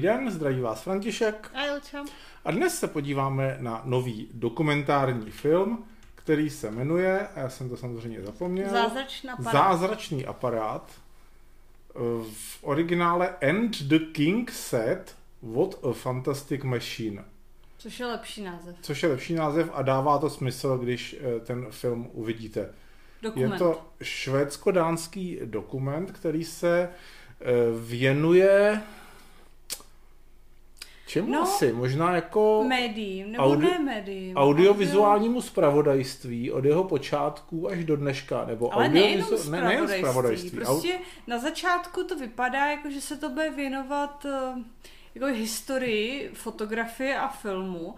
Dobrý den, zdraví vás František. A Ilča. A dnes se podíváme na nový dokumentární film, který se jmenuje, a já jsem to samozřejmě zapomněl, Zázračný aparát. Zázračný aparát. V originále And the King said, what a fantastic machine. Což je lepší název. Což je lepší název a dává to smysl, když eh, ten film uvidíte. Dokument. Je to švédsko-dánský dokument, který se eh, věnuje čemu No, asi? Možná jako Médiím, nebo Audi- ne médiím. audiovizuálnímu zpravodajství od jeho počátku až do dneška, nebo Ale nejenom audiovizu- ne, nejen zpravodajství. Prostě na začátku to vypadá, jako že se to bude věnovat eh, jako historii, fotografie a filmu,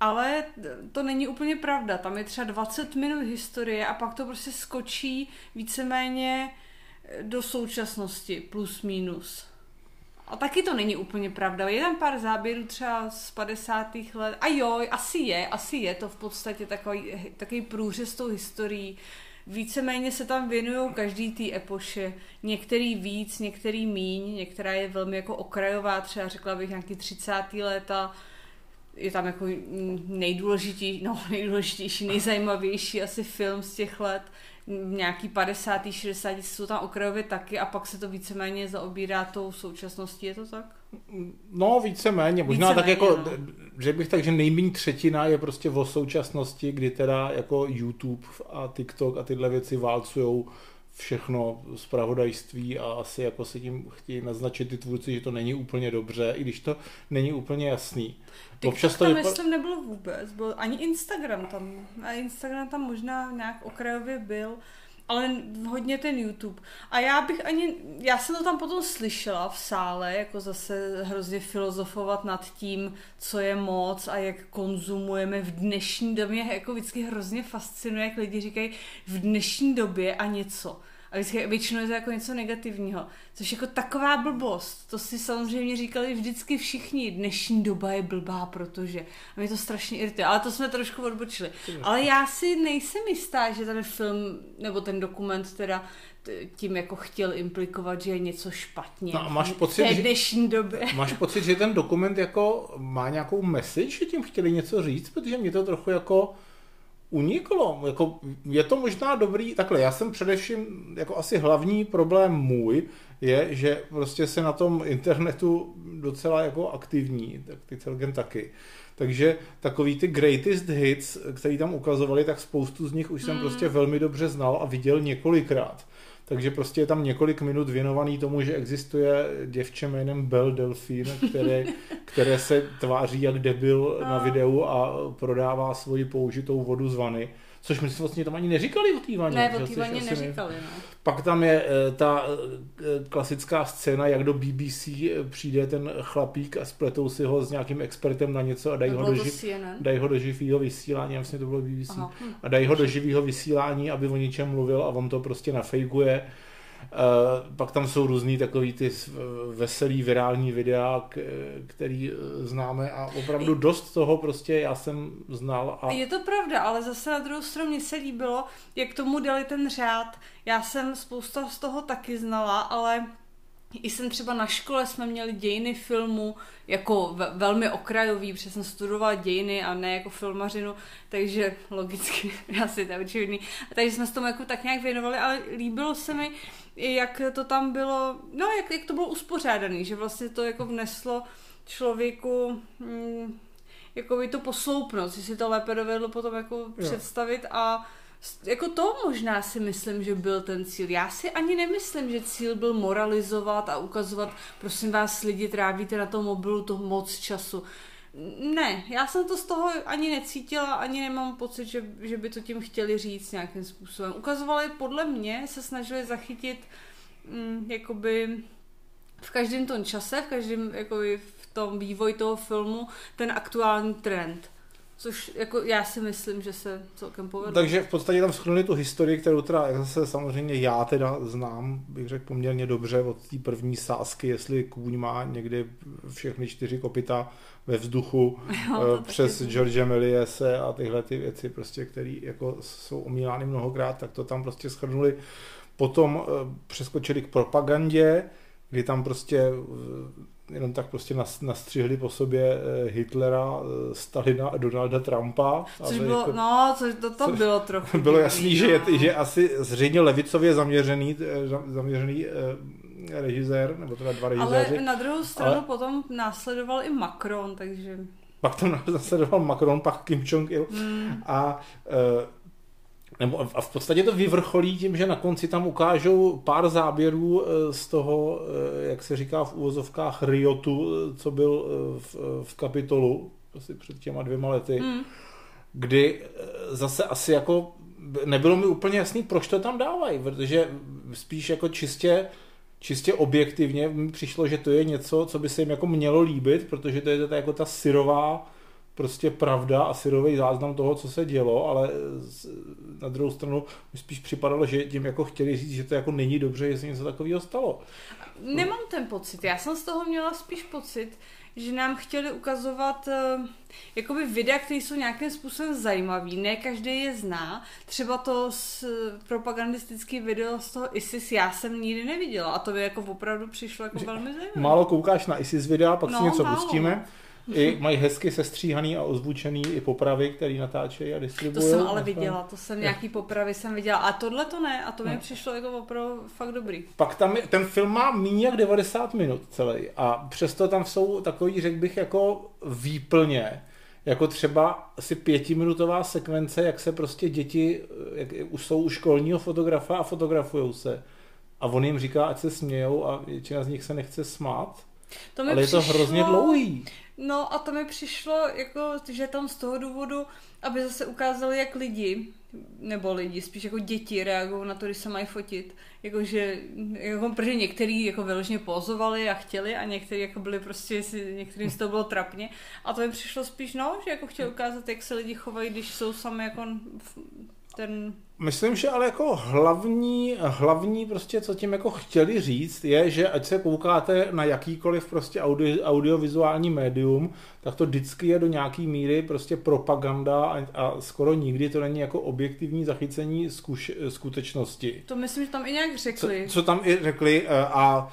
ale to není úplně pravda. Tam je třeba 20 minut historie a pak to prostě skočí víceméně do současnosti, plus minus. A taky to není úplně pravda. Je tam pár záběrů třeba z 50. let. A jo, asi je, asi je to v podstatě takový, takový průřez tou historií. Víceméně se tam věnují každý té epoše. Některý víc, některý míň, některá je velmi jako okrajová, třeba řekla bych nějaký 30. léta, je tam jako nejdůležitější, no nejdůležitější, nejzajímavější asi film z těch let, nějaký 50. 60. jsou tam okrajově taky a pak se to víceméně zaobírá tou současností, je to tak? No, víceméně. Možná tak Víceméně, jako, no. že bych tak, že nejméně třetina je prostě o současnosti, kdy teda jako YouTube a TikTok a tyhle věci válcujou všechno zpravodajství a asi jako se tím chtějí naznačit ty tvůrci, že to není úplně dobře, i když to není úplně jasný. TikTok tam, vypa- myslím, nebylo vůbec, byl ani Instagram tam, a Instagram tam možná nějak okrajově byl, ale hodně ten YouTube. A já bych ani, já jsem to tam potom slyšela v sále, jako zase hrozně filozofovat nad tím, co je moc a jak konzumujeme v dnešní době, jako vždycky hrozně fascinuje, jak lidi říkají v dnešní době a něco. A vždycky, většinou je to jako něco negativního. Což jako taková blbost. To si samozřejmě říkali vždycky všichni. Dnešní doba je blbá, protože. A mě to strašně irituje. Ale to jsme trošku odbočili. Ale já si nejsem jistá, že ten film, nebo ten dokument teda tím jako chtěl implikovat, že je něco špatně. No a máš v pocit, že- dnešní době. Máš pocit, že ten dokument jako má nějakou message, že tím chtěli něco říct, protože mě to trochu jako uniklo. Jako, je to možná dobrý, takhle, já jsem především, jako asi hlavní problém můj, je, že prostě se na tom internetu docela jako aktivní, tak ty celkem taky. Takže takový ty greatest hits, který tam ukazovali, tak spoustu z nich už jsem prostě velmi dobře znal a viděl několikrát. Takže prostě je tam několik minut věnovaný tomu, že existuje děvče jménem Belle Delphine, které, které se tváří jak debil na videu a prodává svoji použitou vodu z vany. Což my si vlastně tam ani neříkali o té vaně. Ne, o té vaně neříkali, no. Pak tam je eh, ta eh, klasická scéna, jak do BBC eh, přijde ten chlapík a spletou si ho s nějakým expertem na něco a dají ho do, to ži- CNN? dají ho do živého vysílání, myslím, to bylo BBC, Aha, hm. a dají ho do živého vysílání, aby o něčem mluvil a on to prostě nafejkuje. Uh, pak tam jsou různý takový ty veselý virální videa, k, který eh, známe a opravdu dost toho prostě já jsem znal a Je to pravda, ale zase na druhou stranu mně se líbilo, jak tomu dali ten řád. Já jsem spousta z toho taky znala, ale i jsem třeba na škole jsme měli dějiny filmu jako ve, velmi okrajový, protože jsem studovala dějiny a ne jako filmařinu, takže logicky asi to je očividný. Takže jsme se tomu jako tak nějak věnovali, ale líbilo se mi, jak to tam bylo, no jak, jak to bylo uspořádané, že vlastně to jako vneslo člověku mm, jako by tu posloupnost, že si to lépe dovedlo potom jako Jo. představit a jako to možná si myslím, že byl ten cíl. Já si ani nemyslím, že cíl byl moralizovat a ukazovat, prosím vás, lidi trávíte na tom mobilu to moc času. Ne, já jsem to z toho ani necítila, ani nemám pocit, že, že by to tím chtěli říct nějakým způsobem. Ukazovali, podle mě, se snažili zachytit mm, jakoby v každém tom čase, v každém jakoby v tom vývoji toho filmu ten aktuální trend. Což jako já si myslím, že se celkem povedlo. Takže v podstatě tam schrnuli tu historii, kterou teda zase samozřejmě já teda znám, bych řekl poměrně dobře od té první sázky, jestli kůň má někdy všechny čtyři kopita ve vzduchu Jo, eh, přes. George Meliese a tyhle ty věci, prostě, které jako jsou omílány mnohokrát, tak to tam prostě schrnuli. Potom eh, přeskočili k propagandě, kdy tam prostě eh, jenom tak prostě nastřihli po sobě eh, Hitlera, eh, Stalina a Donalda Trumpa. Což bylo, jako, no, což to, to bylo trochu. Bylo jasný, že je, že asi zřejmě levicově zaměřený, zaměřený režisér, nebo teda dva režiséři. Ale na druhou stranu ale... potom následoval i Macron, takže... Pak to následoval Macron, pak Kim Jong-il. Hmm. A nebo a v podstatě to vyvrcholí tím, že na konci tam ukážou pár záběrů eh, z toho, eh, jak se říká v úvozovkách, riotu, eh, co byl v, v kapitolu asi před těma dvěma lety, hmm. kdy zase asi jako nebylo mi úplně jasný, proč to tam dávají, protože spíš jako čistě čistě objektivně mi přišlo, že to je něco, co by se jim jako mělo líbit, protože to je to jako ta syrová prostě pravda a syrový záznam toho, co se dělo, ale na druhou stranu mi spíš připadalo, že tím jako chtěli říct, že to jako není dobře, že se něco takového stalo. Nemám ten pocit. Já jsem z toho měla spíš pocit, že nám chtěli ukazovat uh, jakoby videa, které jsou nějakým způsobem zajímavý. Ne každý je zná. Třeba to s, propagandistický video z toho ISIS já jsem nikdy neviděla a to by jako opravdu přišlo jako velmi zajímavé. Málo koukáš na ISIS videa, pak no, si něco málo. pustíme. I mají hezky sestříhaný a ozvučený i popravy, který natáčejí a distribuují. To jsem ale viděla, to jsem nějaký popravy jsem viděla. A tohle to ne, a to mi no. přišlo jako opravdu fakt dobrý. Pak tam je, ten film má méně jak 90 minut celý a přesto tam jsou takový, řekl bych, jako výplně jako třeba asi pětiminutová sekvence, jak se prostě děti, jak jsou u školního fotografa a fotografujou se. A on jim říká, ať se smějou a většina z nich se nechce smát. To mi ale přišlo... je to hrozně dlouhý. No a to mi přišlo, jako, že tam z toho důvodu, aby zase ukázali, jak lidi, nebo lidi, spíš jako děti reagují na to, když se mají fotit. Jakože, jako, protože některý jako vyloženě pozovali a chtěli a někteří jako byli prostě, některým z toho bylo trapně. A to mi přišlo spíš, no, že jako chtěl ukázat, jak se lidi chovají, když jsou sami jako ten Myslím, že ale jako hlavní, hlavní prostě, co tím jako chtěli říct, je, že ať se koukáte na jakýkoliv prostě audio, audiovizuální médium, tak to vždycky je do nějaký míry prostě propaganda a, a skoro nikdy to není jako objektivní zachycení zkuš, skutečnosti. To myslím, že tam i nějak řekli. Co, co tam i řekli a, a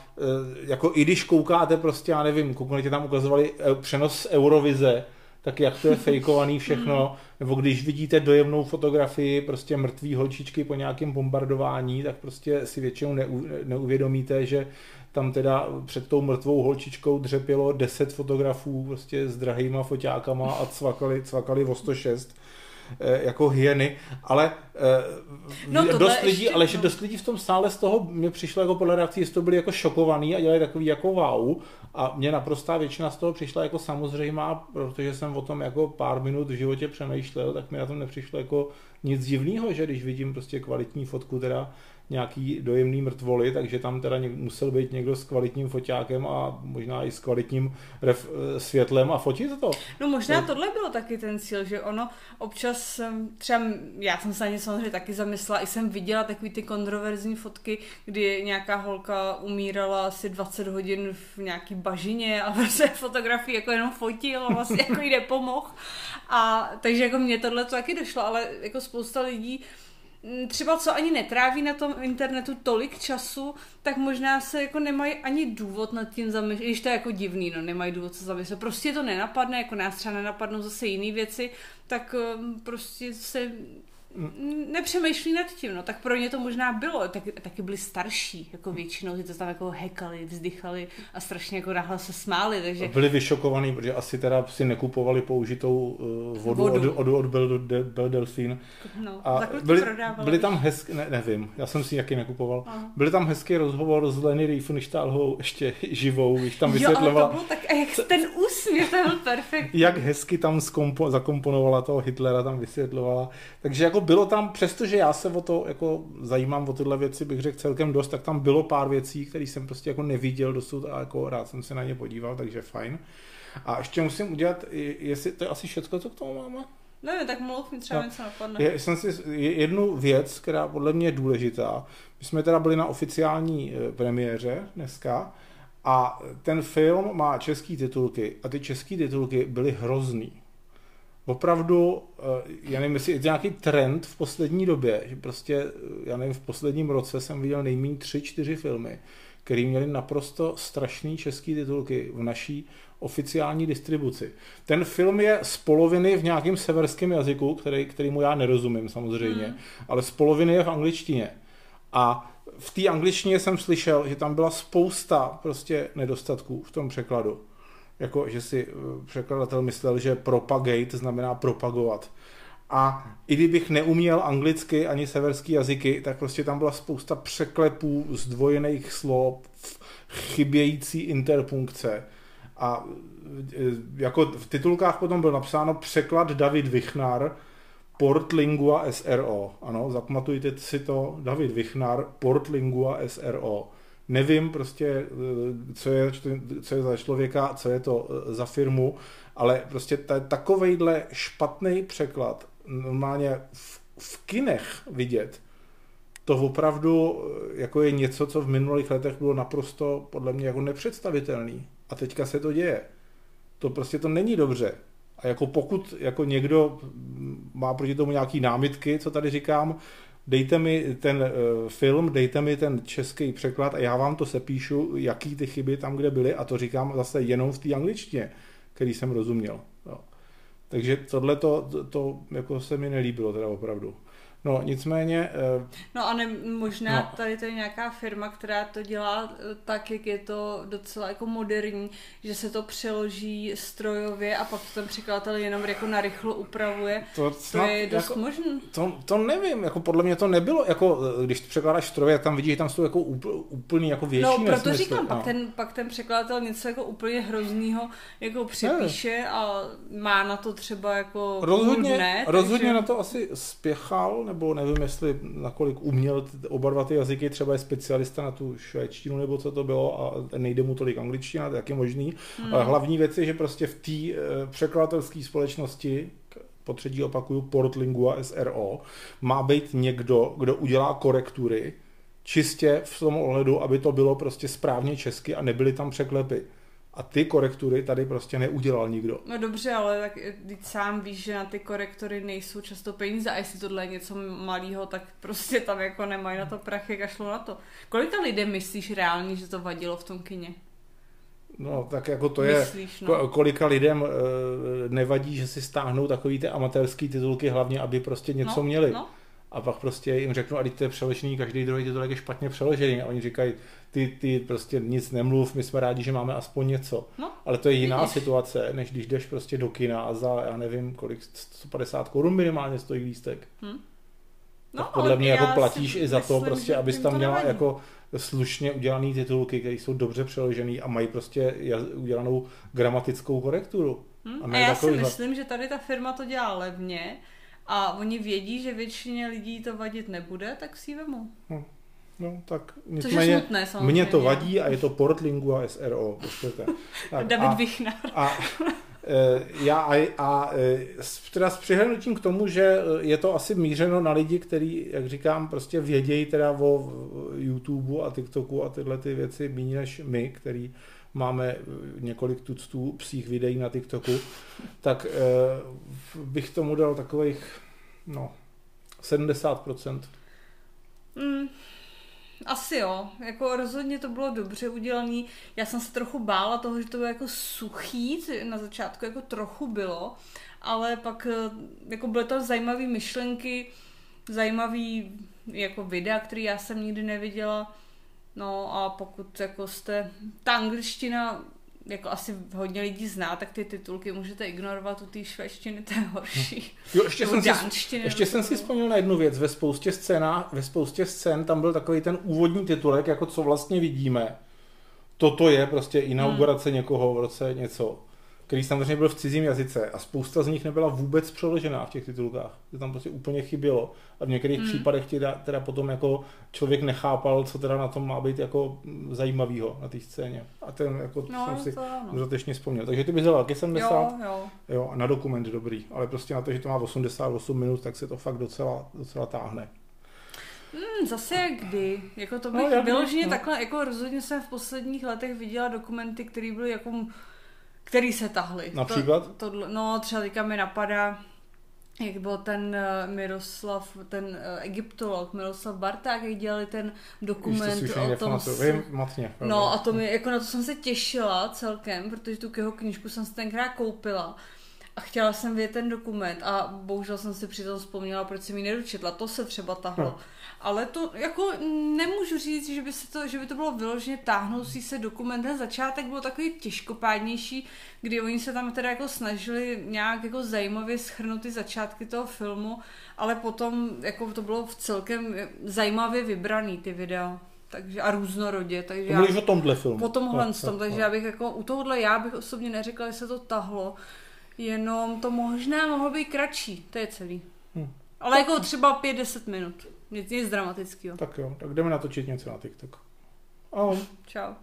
jako i když koukáte prostě, já nevím, kouknete tam ukazovali e, přenos Eurovize, tak jak to je fejkovaný všechno, nebo když vidíte dojemnou fotografii prostě mrtvý holčičky po nějakém bombardování, tak prostě si většinou neu, neuvědomíte, že tam teda před tou mrtvou holčičkou dřepělo 10 fotografů prostě s drahýma foťákama a cvakali, cvakali o 106 Eh, jako hyeny, ale eh, no, dost lidí, ještě, ale že no. dost lidí v tom sále z toho mě přišlo jako podle reakcí, že to byli jako šokovaný a dělali takový jako wow a mě naprostá většina z toho přišla jako samozřejmá, protože jsem o tom jako pár minut v životě přemýšlel, tak mi na tom nepřišlo jako nic divného, že když vidím prostě kvalitní fotku teda nějaký dojemný mrtvoly, takže tam teda musel být někdo s kvalitním foťákem a možná i s kvalitním ref, eh, světlem a fotit to. No možná to... tohle bylo taky ten cíl, že ono občas, třeba já jsem se na ně samozřejmě taky zamyslela, i jsem viděla takový ty kontroverzní fotky, kdy nějaká holka umírala asi 20 hodin v nějaký bažině a prostě fotografii jako jenom fotil a vlastně jako jí nepomohl. A takže jako mě tohle to taky došlo, ale jako spousta lidí třeba co ani netráví na tom internetu tolik času, tak možná se jako nemají ani důvod nad tím zamyslet, když to je jako divný, no nemají důvod se zamyslet, prostě to nenapadne, jako nás třeba nenapadnou zase jiné věci, tak um, prostě se nepřemýšlí nad tím, no, tak pro ně to možná bylo, tak, taky byli starší, jako většinou, že to tam jako hekali, vzdychali a strašně jako náhle se smáli, takže... Byli vyšokovaní, protože asi teda si nekupovali použitou uh, vodu, vodu. od, od, od Bel, Bel Delfín. No, a byli, byli tam hezky, ne, nevím, já jsem si jaký nekupoval, Aha. byli tam hezký rozhovor s Leny Riefenstahlou ještě živou, když tam vysvětlovala... Jo, to bylo tak, a jak ten úsměv, to byl perfektní. Jak hezky tam skompo, zakomponovala toho Hitlera, tam vysvětlovala, takže jako bylo tam, přestože já se o to jako zajímám o tyhle věci, bych řekl celkem dost, tak tam bylo pár věcí, které jsem prostě jako neviděl dosud a jako rád jsem se na ně podíval, takže fajn. A ještě musím udělat, jestli to je asi všechno, co k tomu máme? Ne, tak mluv mi třeba no. něco napadne. Je, jsem si jednu věc, která podle mě je důležitá. My jsme teda byli na oficiální e, premiéře dneska a ten film má české titulky a ty české titulky byly hrozný opravdu, eh, já nevím, jestli je nějaký trend v poslední době, že prostě, já nevím, v posledním roce jsem viděl nejméně tři, čtyři filmy, který měli naprosto strašný český titulky v naší oficiální distribuci. Ten film je z poloviny v nějakém severském jazyku, který, kterýmu já nerozumím samozřejmě, mm. ale z poloviny je v angličtině. A v té angličtině jsem slyšel, že tam byla spousta prostě nedostatků v tom překladu. Jako, že si eh, překladatel myslel, že propagate znamená propagovat. A i kdybych neuměl anglicky ani severský jazyky, tak prostě tam byla spousta překlepů, zdvojených slov, chybějící interpunkce. A e, jako v titulkách potom bylo napsáno překlad David Vichnar, Portlingua SRO. Ano, zapamatujte si to, David Vichnar, Portlingua SRO. Nevím prostě, e, co je, co je za člověka, co je to e, za ale prostě takovejhle špatný překlad normálně v, v kinech vidět, to opravdu eh, jako je něco, co v minulých letech bylo naprosto podle mě jako nepředstavitelný. A teďka se to děje. To prostě to není dobře. A jako pokud jako někdo má proti tomu nějaký námitky, co tady říkám, dejte mi ten uh, film, dejte mi ten český překlad a já vám to sepíšu, jaký ty chyby tam, kde byly a to říkám zase jenom v té angličtině, který jsem rozuměl. Jo. Takže tohle to, to jako se mi nelíbilo teda opravdu. No, nicméně... Uh, no a ne, možná no. tady to je nějaká firma, která to dělá eh, tak, jak je to docela jako moderní, že se to přeloží strojově a pak to ten překladatel jenom jako narychlo upravuje. To, snad, to je dost jako, možné. To, to nevím, jako podle mě to nebylo, jako eh, když překládáš strojově, tak tam vidíš, že tam jsou jako úplný jako větší No, proto nesmysl, říkám, no. pak, ten, pak ten překladatel něco jako úplně hroznýho jako připíše ne. a má na to třeba jako rozhodně, dne, rozhodně takže... na to asi spěchal, nebo nevím, jestli nakolik uměl oba dva ty jazyky, třeba je specialista na tu švédštinu nebo co to bylo a nejde mu tolik angličtina, tak je možný. Hmm. Ale hlavní věc je, že prostě v té eh, překladatelské společnosti po třetí opakuju, Portlingua SRO, má být někdo, kdo udělá korektury, čistě v tom ohledu, aby to bylo prostě správně česky a nebyly tam překlepy. A ty korektury tady prostě neudělal nikdo. No dobře, ale tak teď sám víš, že na ty korektory nejsou často peníze a jestli tohle je něco malého, tak prostě tam jako nemají na to prachy, kašlo na to. Kolika lidem myslíš reálně, že to vadilo v tom kině? No, tak jako to Myslíš, je, no. kolika lidem e, nevadí, že si stáhnou takový ty amatérský titulky, hlavně aby prostě něco no, měli. No a pak prostě jim řeknu, a teď to je přeložený, každý druhý titulek je špatně přeložený a oni říkají, ty, ty prostě nic nemluv, my jsme rádi, že máme aspoň něco. No, Ale to je jiná vidíš. situace, než když jdeš prostě do kina a za, já nevím, kolik, 150 korun minimálně stojí lístek. Hmm. No, tak podle mě jako platíš i za to, prostě, abys tam měla nevadí. jako slušně udělaný titulky, které jsou dobře přeložený a mají prostě udělanou gramatickou korekturu. Hmm. A, a já si myslím, že tady ta firma to dělá levně, a oni vědí, že většině lidí to vadit nebude, tak si ji vemou. Hm. No, tak nicméně smutné, mě to vadí a je to Portlingu a SRO. Tak, David a, Vichnar. A, e, já a, a e, teda s přihlednutím k tomu, že je to asi mířeno na lidi, kteří, jak říkám, prostě vědějí teda o YouTube a TikToku a tyhle ty věci méně než my, který máme několik tuctů psích videí na TikToku, tak e, bych tomu dal takových, no, 70%. Mm, asi jo, jako rozhodně to bylo dobře udělané. Já jsem se trochu bála toho, že to bylo jako suchý, na začátku jako trochu bylo, ale pak eh, jako byly to zajímavé myšlenky, zajímavý jako videa, který já jsem nikdy neviděla. No a pokud jako jste, ta angličtina jako asi hodně lidí zná, tak ty titulky můžete ignorovat u té švédštiny, to je horší. Jo, ještě jsem, si, ještě jsem si vzpomněl na jednu věc. Ve spoustě, scéna, ve spoustě scén tam byl takový ten úvodní titulek, jako co vlastně vidíme. Toto je prostě inaugurace hmm. někoho v roce něco který samozřejmě byl v cizím jazyce a spousta z nich nebyla vůbec přeložená v těch titulkách. To tam prostě úplně chybělo. A v některých mm. případech teda, teda potom jako člověk nechápal, co teda na tom má být jako zajímavého na té scéně. A ten jako no, jsem si dostatečně vzpomněl. Takže ty bys dala 70 jo, jo. jo, a na dokument dobrý, ale prostě na to, že to má 88 minut, tak se to fakt docela, docela táhne. Hmm, zase kdy. Jako to bych no, vyloženě no. takhle, jako rozhodně jsem v posledních letech viděla dokumenty, které byly jako který se tahly. Například? To, to, no, třeba teďka mi napadá jak byl ten eh, Miroslav, ten eh, egyptolog Miroslav Barták, jak dělali ten dokument Víš, o tom... Vím, matně. No a to mi, jako na to jsem se těšila celkem, protože tu jeho knižku jsem si tenkrát koupila a chtěla jsem vědět ten dokument a bohužel jsem si přitom vzpomněla, proč jsem ji nedočetla. To se třeba tahlo. No. Ale to jako nemůžu říct, že by, se to, že by to bylo vyloženě táhnoucí se dokument. Ten začátek byl takový těžkopádnější, kdy oni se tam teda jako snažili nějak jako zajímavě schrnout ty začátky toho filmu, ale potom jako to bylo v celkem zajímavě vybraný ty videa takže a různorodě. Takže to já, o tomhle filmu. Po tomhle no, tom, no, takže no. já bych jako u tohohle já bych osobně neřekla, že se to tahlo, jenom to možná mohlo být kratší, to je celý. Hm. Ale jako třeba 5-10 minut. Nic, nic dramatického. Tak jo, tak jdeme natočit něco na TikTok. Ahoj. Čau.